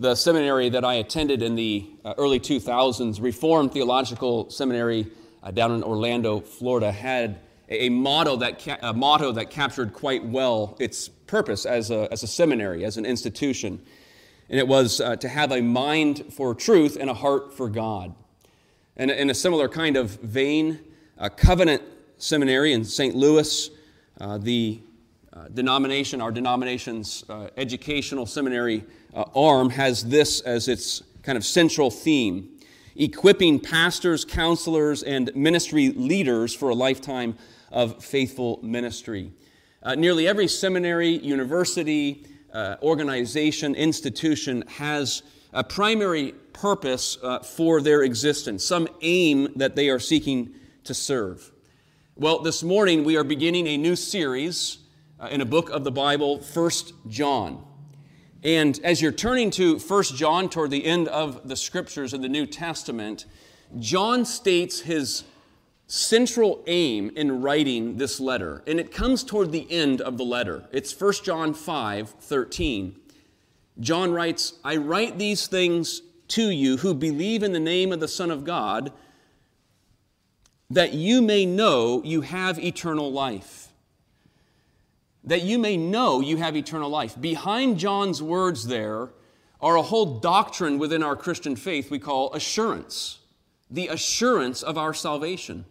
the seminary that I attended in the uh, early 2000s, Reformed Theological Seminary uh, down in Orlando, Florida, had a, a motto, that ca- a motto that captured quite well its purpose as a, as a seminary, as an institution. And it was uh, to have a mind for truth and a heart for God. And in a similar kind of vein, a Covenant Seminary in St. Louis, uh, the uh, denomination, our denomination's uh, educational seminary uh, arm, has this as its kind of central theme equipping pastors, counselors, and ministry leaders for a lifetime of faithful ministry. Uh, nearly every seminary, university, uh, organization, institution has a primary purpose for their existence, some aim that they are seeking to serve. Well, this morning we are beginning a new series uh, in a book of the Bible, First John. And as you're turning to First John toward the end of the scriptures in the New Testament, John states his central aim in writing this letter, and it comes toward the end of the letter. It's 1 John 5 13. John writes, I write these things to you who believe in the name of the Son of God, that you may know you have eternal life. That you may know you have eternal life. Behind John's words there are a whole doctrine within our Christian faith we call assurance, the assurance of our salvation.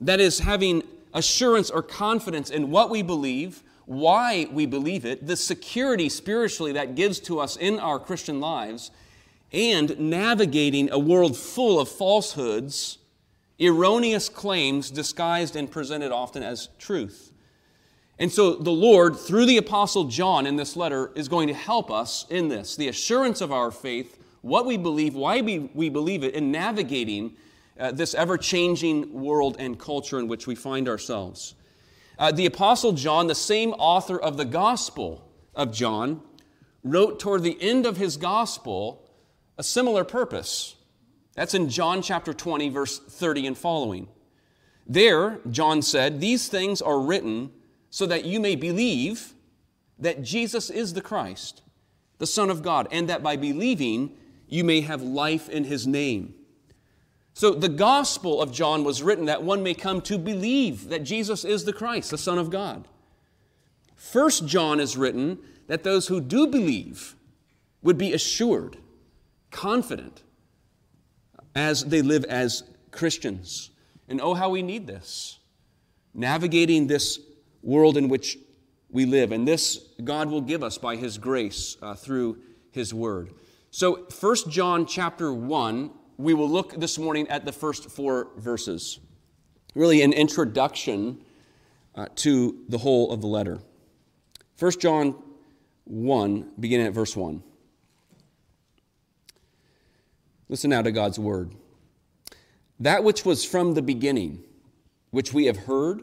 That is, having assurance or confidence in what we believe, why we believe it, the security spiritually that gives to us in our Christian lives, and navigating a world full of falsehoods, erroneous claims disguised and presented often as truth. And so the Lord, through the Apostle John in this letter, is going to help us in this the assurance of our faith, what we believe, why we, we believe it, in navigating uh, this ever changing world and culture in which we find ourselves. Uh, the Apostle John, the same author of the Gospel of John, wrote toward the end of his Gospel a similar purpose. That's in John chapter 20, verse 30 and following. There, John said, These things are written so that you may believe that Jesus is the Christ, the Son of God, and that by believing you may have life in his name. So the Gospel of John was written that one may come to believe that Jesus is the Christ, the Son of God. First John is written that those who do believe would be assured, confident, as they live as Christians. And oh, how we need this. Navigating this world in which we live. And this God will give us by His grace uh, through His Word. So, First John chapter 1 we will look this morning at the first four verses. Really, an introduction uh, to the whole of the letter. 1 John 1, beginning at verse 1. Listen now to God's word. That which was from the beginning, which we have heard,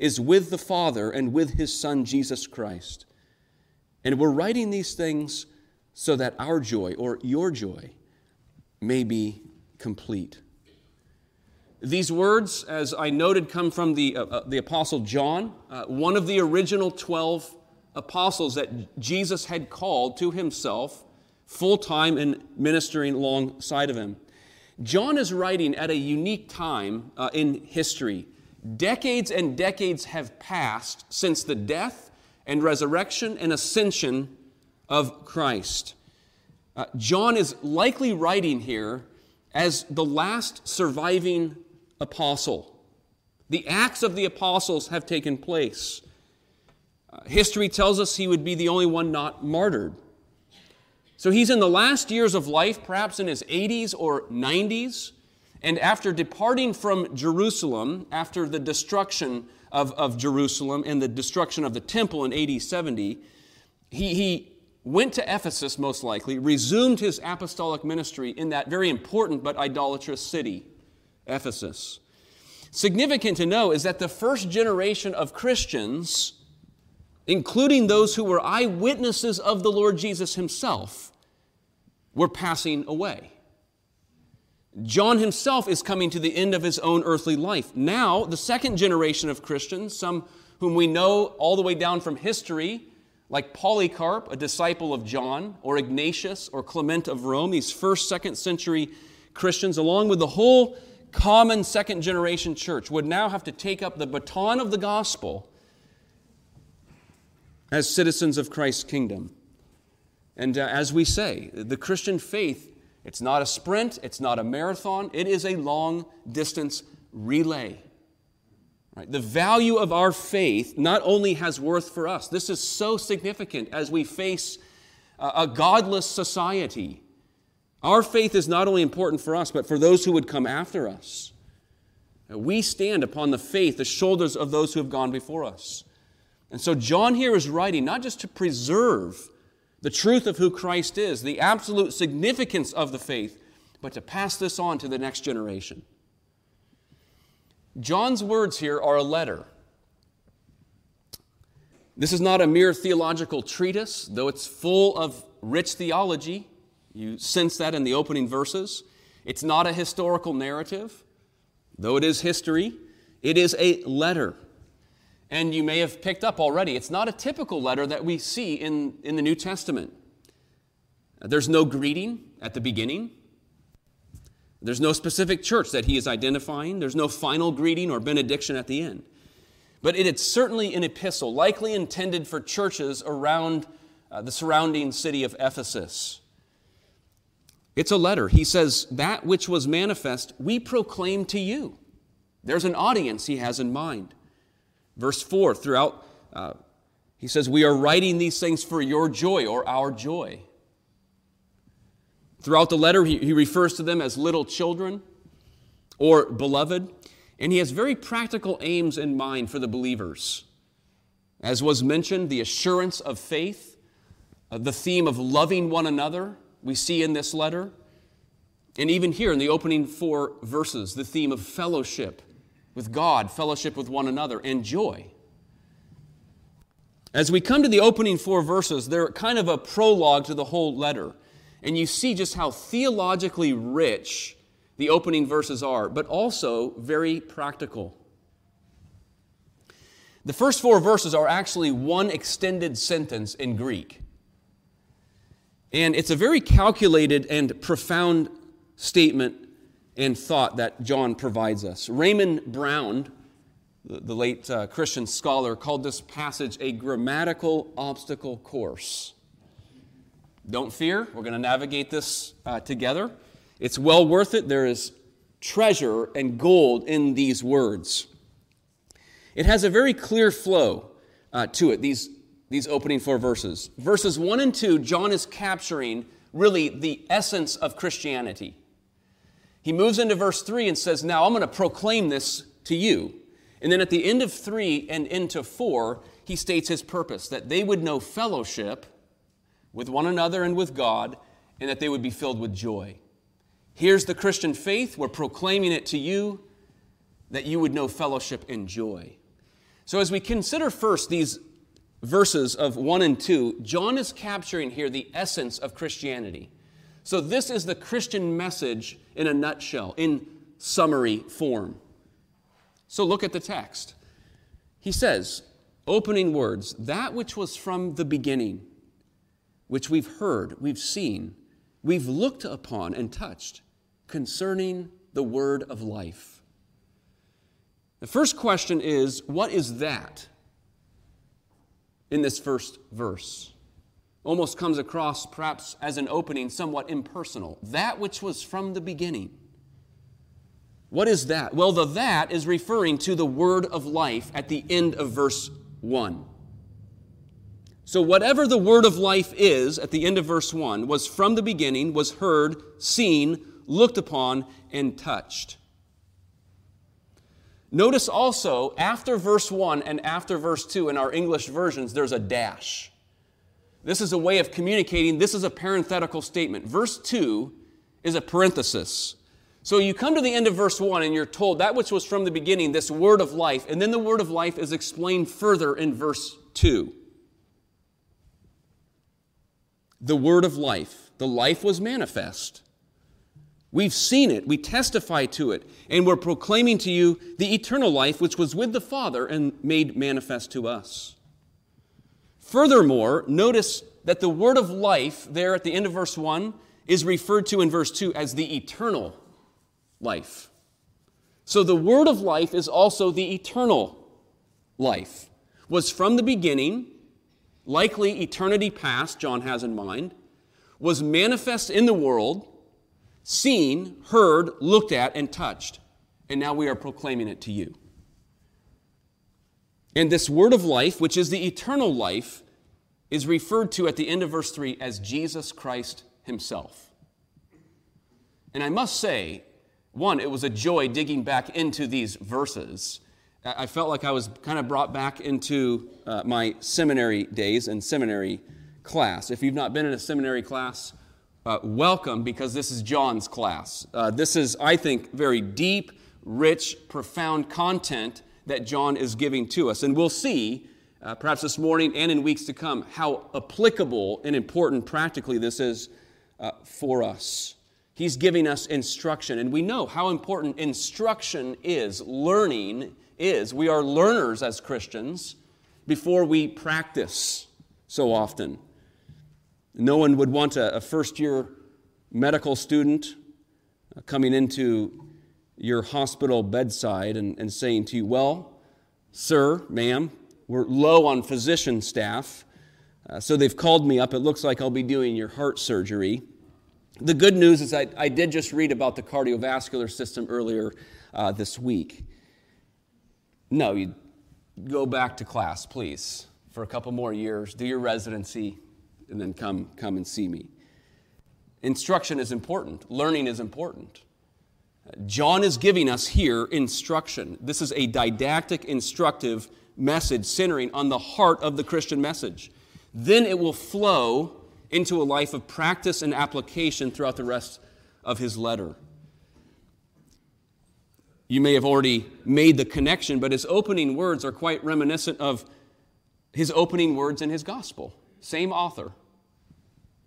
is with the Father and with his Son, Jesus Christ. And we're writing these things so that our joy, or your joy, may be complete. These words, as I noted, come from the, uh, uh, the Apostle John, uh, one of the original 12 apostles that Jesus had called to himself full time and ministering alongside of him. John is writing at a unique time uh, in history. Decades and decades have passed since the death and resurrection and ascension of Christ. Uh, John is likely writing here as the last surviving apostle. The acts of the apostles have taken place. Uh, history tells us he would be the only one not martyred. So he's in the last years of life, perhaps in his 80s or 90s. And after departing from Jerusalem, after the destruction of, of Jerusalem and the destruction of the temple in AD 70, he, he went to Ephesus, most likely, resumed his apostolic ministry in that very important but idolatrous city, Ephesus. Significant to know is that the first generation of Christians, including those who were eyewitnesses of the Lord Jesus himself, were passing away. John himself is coming to the end of his own earthly life. Now, the second generation of Christians, some whom we know all the way down from history, like Polycarp, a disciple of John, or Ignatius or Clement of Rome, these first, second century Christians, along with the whole common second generation church, would now have to take up the baton of the gospel as citizens of Christ's kingdom. And uh, as we say, the Christian faith, it's not a sprint, it's not a marathon, it is a long distance relay. Right? The value of our faith not only has worth for us, this is so significant as we face a, a godless society. Our faith is not only important for us, but for those who would come after us. We stand upon the faith, the shoulders of those who have gone before us. And so John here is writing not just to preserve the truth of who Christ is, the absolute significance of the faith, but to pass this on to the next generation. John's words here are a letter. This is not a mere theological treatise, though it's full of rich theology. You sense that in the opening verses. It's not a historical narrative, though it is history. It is a letter. And you may have picked up already, it's not a typical letter that we see in, in the New Testament. There's no greeting at the beginning. There's no specific church that he is identifying. There's no final greeting or benediction at the end. But it is certainly an epistle, likely intended for churches around uh, the surrounding city of Ephesus. It's a letter. He says, That which was manifest, we proclaim to you. There's an audience he has in mind. Verse 4, throughout, uh, he says, We are writing these things for your joy or our joy. Throughout the letter, he, he refers to them as little children or beloved, and he has very practical aims in mind for the believers. As was mentioned, the assurance of faith, uh, the theme of loving one another, we see in this letter. And even here in the opening four verses, the theme of fellowship with God, fellowship with one another, and joy. As we come to the opening four verses, they're kind of a prologue to the whole letter. And you see just how theologically rich the opening verses are, but also very practical. The first four verses are actually one extended sentence in Greek. And it's a very calculated and profound statement and thought that John provides us. Raymond Brown, the, late uh, Christian scholar, called this passage a grammatical obstacle course. Don't fear, we're going to navigate this uh, together. It's well worth it. There is treasure and gold in these words. It has a very clear flow uh, to it, these, these opening four verses. Verses 1 and 2, John is capturing really the essence of Christianity. He moves into verse 3 and says, Now I'm going to proclaim this to you. And then at the end of 3 and into 4, he states his purpose that they would know fellowship with one another and with God, and that they would be filled with joy. Here's the Christian faith. We're proclaiming it to you that you would know fellowship and joy. So, as we consider first these verses of 1 and 2, John is capturing here the essence of Christianity. So, this is the Christian message in a nutshell, in summary form. So, look at the text. He says, opening words, that which was from the beginning which we've heard, we've seen, we've looked upon and touched concerning the word of life. The first question is what is that in this first verse? Almost comes across, perhaps as an opening, somewhat impersonal. That which was from the beginning. What is that? Well, the that is referring to the word of life at the end of verse 1. So, whatever the word of life is at the end of verse 1 was from the beginning, was heard, seen, looked upon, and touched. Notice also, after verse 1 and after verse 2 in our English versions, there's a dash. This is a way of communicating. This is a parenthetical statement. Verse 2 is a parenthesis. So you come to the end of verse 1 and you're told that which was from the beginning, this word of life, and then the word of life is explained further in verse 2. The word of life, the life was manifest. We've seen it, we testify to it, and we're proclaiming to you the eternal life which was with the Father and made manifest to us. Furthermore, notice that the word of life there at the end of verse 1 is referred to in verse 2 as the eternal life. So the word of life is also the eternal life. Was from the beginning, likely eternity past, John has in mind, was manifest in the world, seen, heard, looked at, and touched. And now we are proclaiming it to you. And this word of life, which is the eternal life, is referred to at the end of verse 3 as Jesus Christ himself. And I must say, one, it was a joy digging back into these verses. I felt like I was kind of brought back into uh, my seminary days and seminary class. If you've not been in a seminary class, uh, welcome because this is John's class. Uh, this is, I think, very deep, rich, profound content that John is giving to us. And we'll see, uh, perhaps this morning and in weeks to come, how applicable and important practically this is uh, for us. He's giving us instruction, and we know how important instruction is, learning is. We are learners as Christians before we practice so often. No one would want a, a first year medical student uh, coming into your hospital bedside and, and saying to you, Well, sir, ma'am, we're low on physician staff, uh, so they've called me up. It looks like I'll be doing your heart surgery. The good news is I, I did just read about the cardiovascular system earlier uh, this week. No, you go back to class, please, for a couple more years, do your residency, and then come, come and see me. Instruction is important, learning is important. John is giving us here instruction. This is a didactic, instructive message centering on the heart of the Christian message. Then it will flow into a life of practice and application throughout the rest of his letter. You may have already made the connection, but his opening words are quite reminiscent of his opening words in his gospel. Same author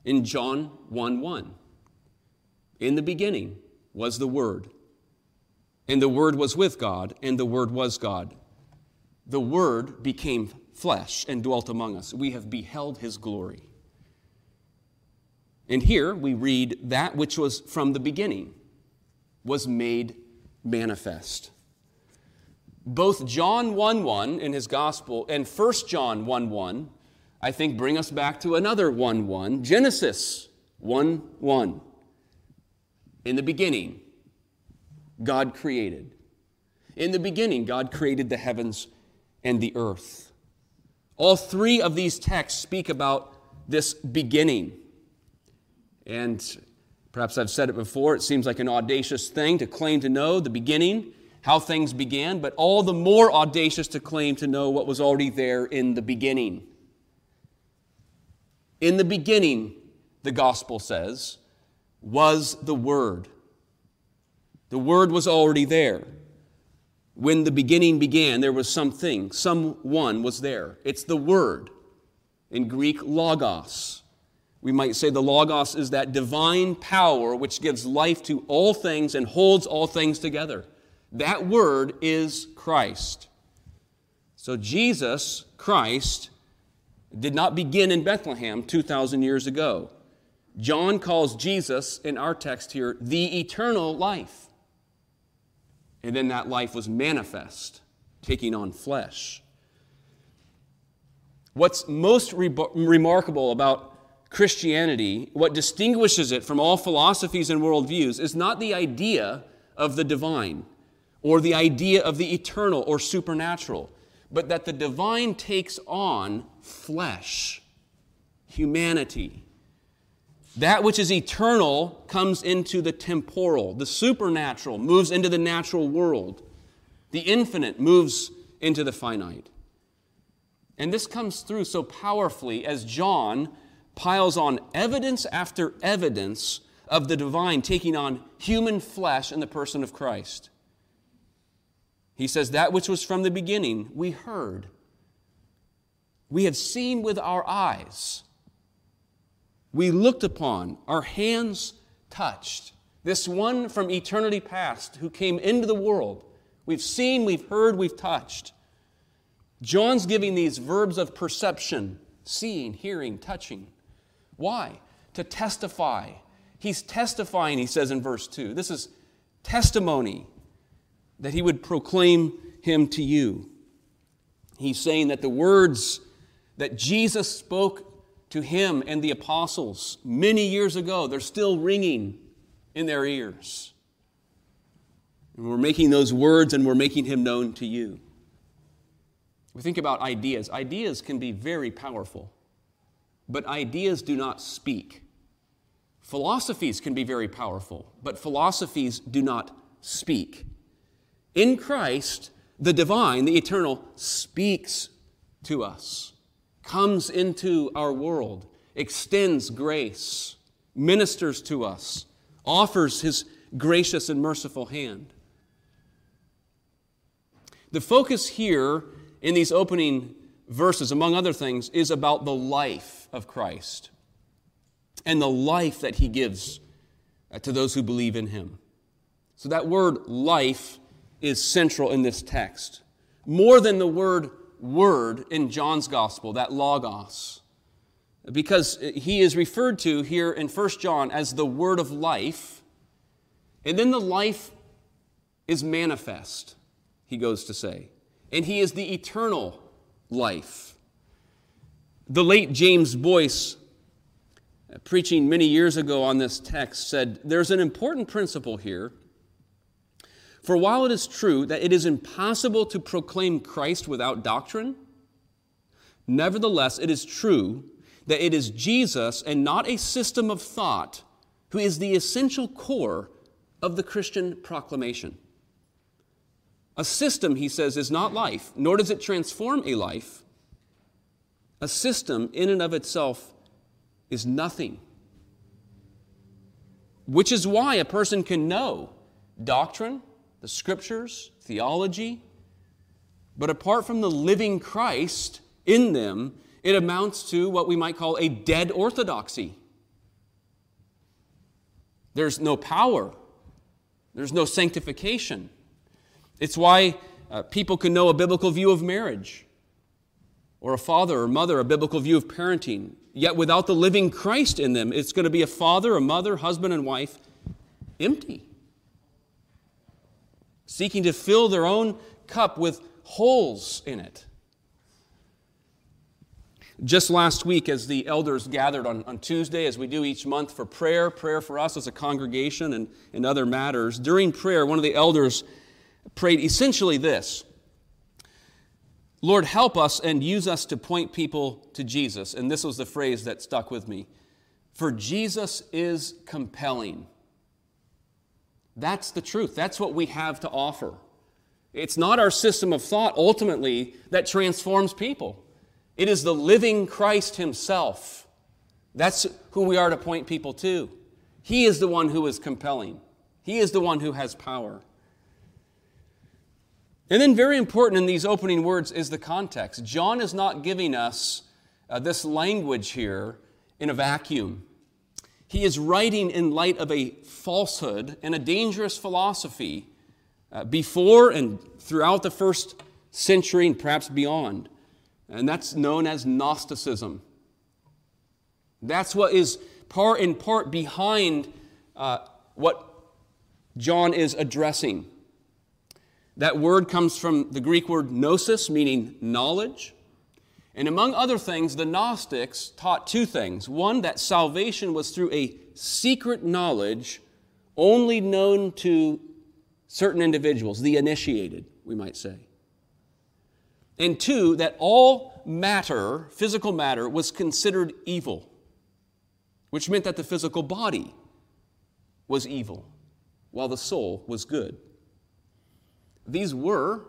in John 1 1. In the beginning was the Word, and the Word was with God, and the Word was God. The Word became flesh and dwelt among us. We have beheld his glory. And here we read that which was from the beginning was made manifest. Both John 1 1 in his gospel and 1 John 1 1, I think, bring us back to another 1 1, Genesis 1 1. In the beginning, God created. In the beginning, God created the heavens and the earth. All three of these texts speak about this beginning. And perhaps I've said it before, it seems like an audacious thing to claim to know the beginning, how things began, but all the more audacious to claim to know what was already there in the beginning. In the beginning, the gospel says, was the Word. The Word was already there. When the beginning began, there was something, someone was there. It's the Word. In Greek, logos. We might say the Logos is that divine power which gives life to all things and holds all things together. That word is Christ. So Jesus, Christ, did not begin in Bethlehem 2,000 years ago. John calls Jesus, in our text here, the eternal life. And then that life was manifest, taking on flesh. What's most re- remarkable about Christianity, what distinguishes it from all philosophies and worldviews is not the idea of the divine or the idea of the eternal or supernatural, but that the divine takes on flesh, humanity. That which is eternal comes into the temporal, the supernatural moves into the natural world, the infinite moves into the finite. And this comes through so powerfully as John piles on evidence after evidence of the divine taking on human flesh in the person of Christ. He says, That which was from the beginning, we heard. We have seen with our eyes. We looked upon, our hands touched. This one from eternity past who came into the world. We've seen, we've heard, we've touched. John's giving these verbs of perception seeing, hearing, touching. Why? To testify. He's testifying, he says in verse 2. This is testimony that he would proclaim him to you. He's saying that the words that Jesus spoke to him and the apostles many years ago, they're still ringing in their ears. And we're making those words and we're making him known to you. We think about ideas. Ideas can be very powerful, but ideas do not speak. Philosophies can be very powerful, but philosophies do not speak. In Christ, the divine, the eternal, speaks to us, comes into our world, extends grace, ministers to us, offers his gracious and merciful hand. The focus here in these opening verses, among other things, is about the life of Christ and the life that he gives uh, to those who believe in him. So that word life is central in this text. More than the word word in John's gospel, that logos. Because he is referred to here in 1 John as the word of life, and then the life is manifest, he goes to say and he is the eternal life. The late James Boice, preaching many years ago on this text, said there's an important principle here. For while it is true that it is impossible to proclaim Christ without doctrine, nevertheless it is true that it is Jesus and not a system of thought who is the essential core of the Christian proclamation. A system, he says, is not life, nor does it transform a life. A system, in and of itself, is nothing. Which is why a person can know doctrine, the scriptures, theology, but apart from the living Christ in them, it amounts to what we might call a dead orthodoxy. There's no power, there's no sanctification. It's why uh, people can know a biblical view of marriage, or a father or mother, a biblical view of parenting. Yet without the living Christ in them, it's going to be a father, a mother, husband, and wife empty, seeking to fill their own cup with holes in it. Just last week, as the elders gathered on, on Tuesday, as we do each month for prayer, prayer for us as a congregation and, and other matters, during prayer, one of the elders prayed essentially this Lord, help us and use us to point people to Jesus. And this was the phrase that stuck with me. For Jesus is compelling. That's the truth. That's what we have to offer. It's not our system of thought ultimately that transforms people, it is the living Christ Himself. That's who we are to point people to. He is the one who is compelling, He is the one who has power. And then, very important in these opening words is the context. John is not giving us uh, this language here in a vacuum. He is writing in light of a falsehood and a dangerous philosophy uh, before and throughout the first century and perhaps beyond. And that's known as Gnosticism. That's what is part in part behind uh, what John is addressing. That word comes from the Greek word gnosis, meaning knowledge. And among other things, the Gnostics taught two things. One, that salvation was through a secret knowledge only known to certain individuals, the initiated, we might say. And two, that all matter, physical matter, was considered evil, which meant that the physical body was evil, while the soul was good. These were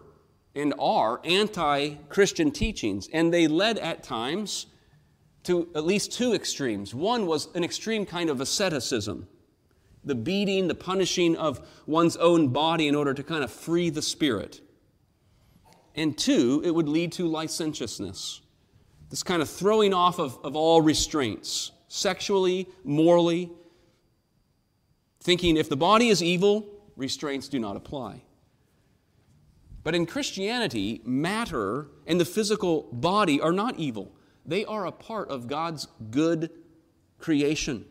and are anti Christian teachings, and they led at times to at least two extremes. One was an extreme kind of asceticism, the beating, the punishing of one's own body in order to kind of free the spirit. And two, it would lead to licentiousness, this kind of throwing off of, of all restraints, sexually, morally, thinking if the body is evil, restraints do not apply. But in Christianity, matter and the physical body are not evil. They are a part of God's good creation,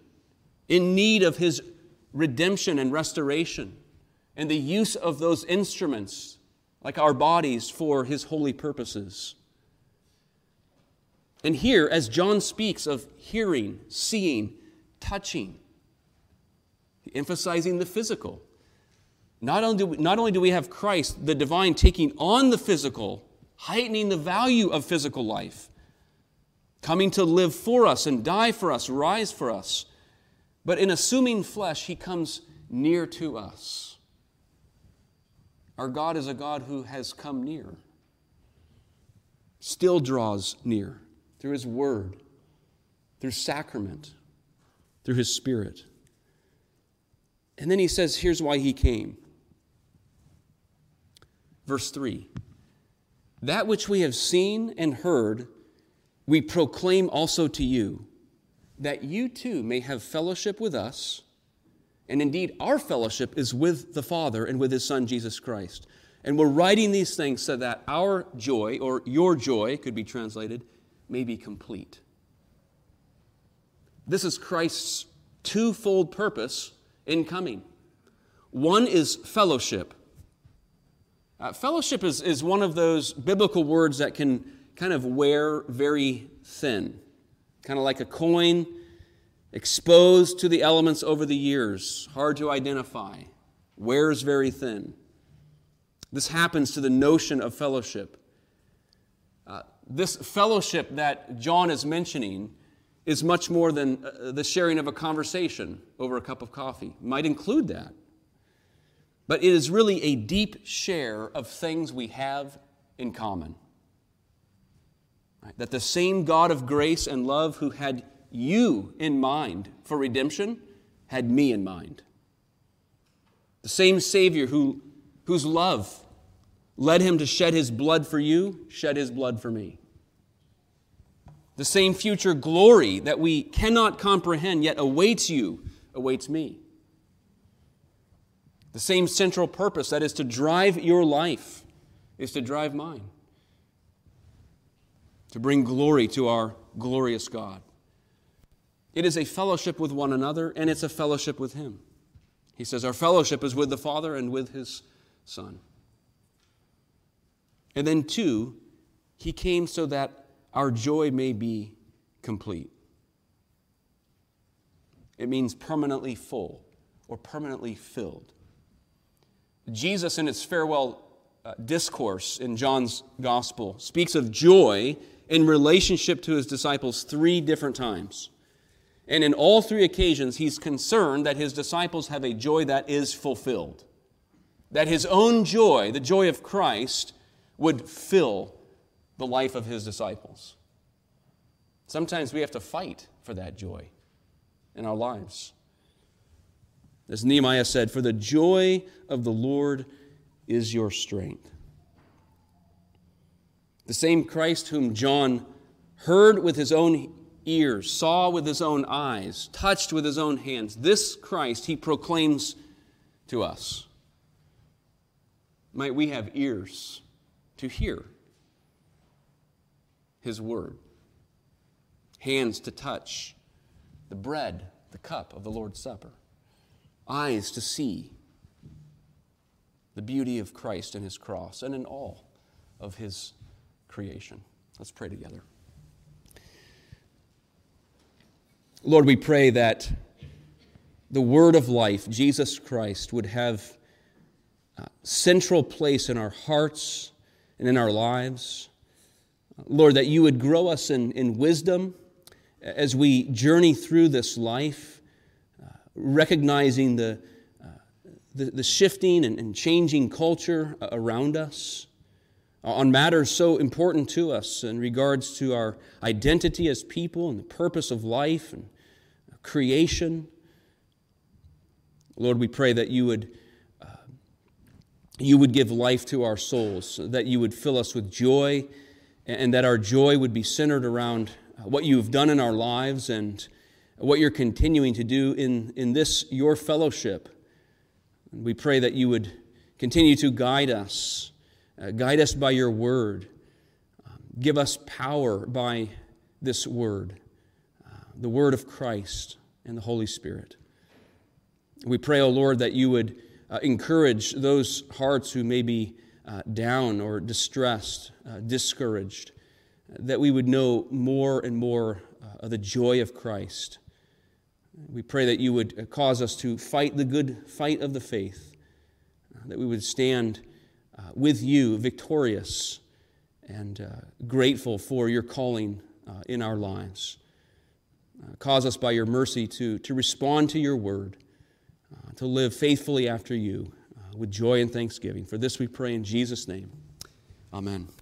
in need of His redemption and restoration, and the use of those instruments, like our bodies, for His holy purposes. And here, as John speaks of hearing, seeing, touching, emphasizing the physical. Not only, do we, not only do we have Christ, the divine, taking on the physical, heightening the value of physical life, coming to live for us and die for us, rise for us. But in assuming flesh, he comes near to us. Our God is a God who has come near, still draws near through his word, through sacrament, through his spirit. And then he says, here's why he came. Verse 3 That which we have seen and heard we proclaim also to you, that you too may have fellowship with us. And indeed, our fellowship is with the Father and with His Son, Jesus Christ. And we're writing these things so that our joy, or your joy, could be translated, may be complete. This is Christ's twofold purpose in coming. One is fellowship. Uh, fellowship is, is one of those biblical words that can kind of wear very thin, kind of like a coin exposed to the elements over the years, hard to identify, wears very thin. This happens to the notion of fellowship. Uh, this fellowship that John is mentioning is much more than uh, the sharing of a conversation over a cup of coffee. Might include that. But it is really a deep share of things we have in common. Right? That the same God of grace and love who had you in mind for redemption had me in mind. The same Savior who, whose love led him to shed his blood for you, shed his blood for me. The same future glory that we cannot comprehend yet awaits you, awaits me. The same central purpose that is to drive your life is to drive mine to bring glory to our glorious God. It is a fellowship with one another, and it's a fellowship with Him. He says, Our fellowship is with the Father and with His Son. And then, two, He came so that our joy may be complete. It means permanently full or permanently filled. Jesus, in his farewell uh, discourse in John's Gospel, speaks of joy in relationship to his disciples three different times. And in all three occasions, he's concerned that his disciples have a joy that is fulfilled. That his own joy, the joy of Christ, would fill the life of his disciples. Sometimes we have to fight for that joy in our lives. As Nehemiah said, For the joy of the Lord is your strength. The same Christ whom John heard with his own ears, saw with his own eyes, touched with his own hands, this Christ he proclaims to us. Might we have ears to hear his word, hands to touch the bread, the cup of the Lord's Supper, eyes to see the beauty of Christ and his cross and in all of his creation. Let's pray together. Lord, we pray that the word of life, Jesus Christ, would have a central place in our hearts and in our lives. Lord, that you would grow us in, in wisdom as we journey through this life, recognizing the, uh, the, the, shifting and, and changing culture around us. on matters so important to us in regards to our identity as people and the purpose of life and creation. Lord, we pray that you would, uh, you would give life to our souls, that you would fill us with joy, and that our joy would be centered around what you've done in our lives and what you're continuing to do in, in this, your fellowship. We pray that you would continue to guide us uh, guide us by your word. Give us power by this word, uh, the word of Christ and the Holy Spirit. We pray, O oh Lord, that you would uh, encourage those hearts who may be uh, down or distressed, uh, discouraged, that we would know more and more uh, of the joy of Christ. We pray that you would cause us to fight the good fight of the faith, that we would stand uh, with you, victorious and uh, grateful for your calling uh, in our lives. Uh, cause us by your mercy to, to respond to your word, uh, to live faithfully after you uh, with joy and thanksgiving. For this we pray in Jesus' name. Amen.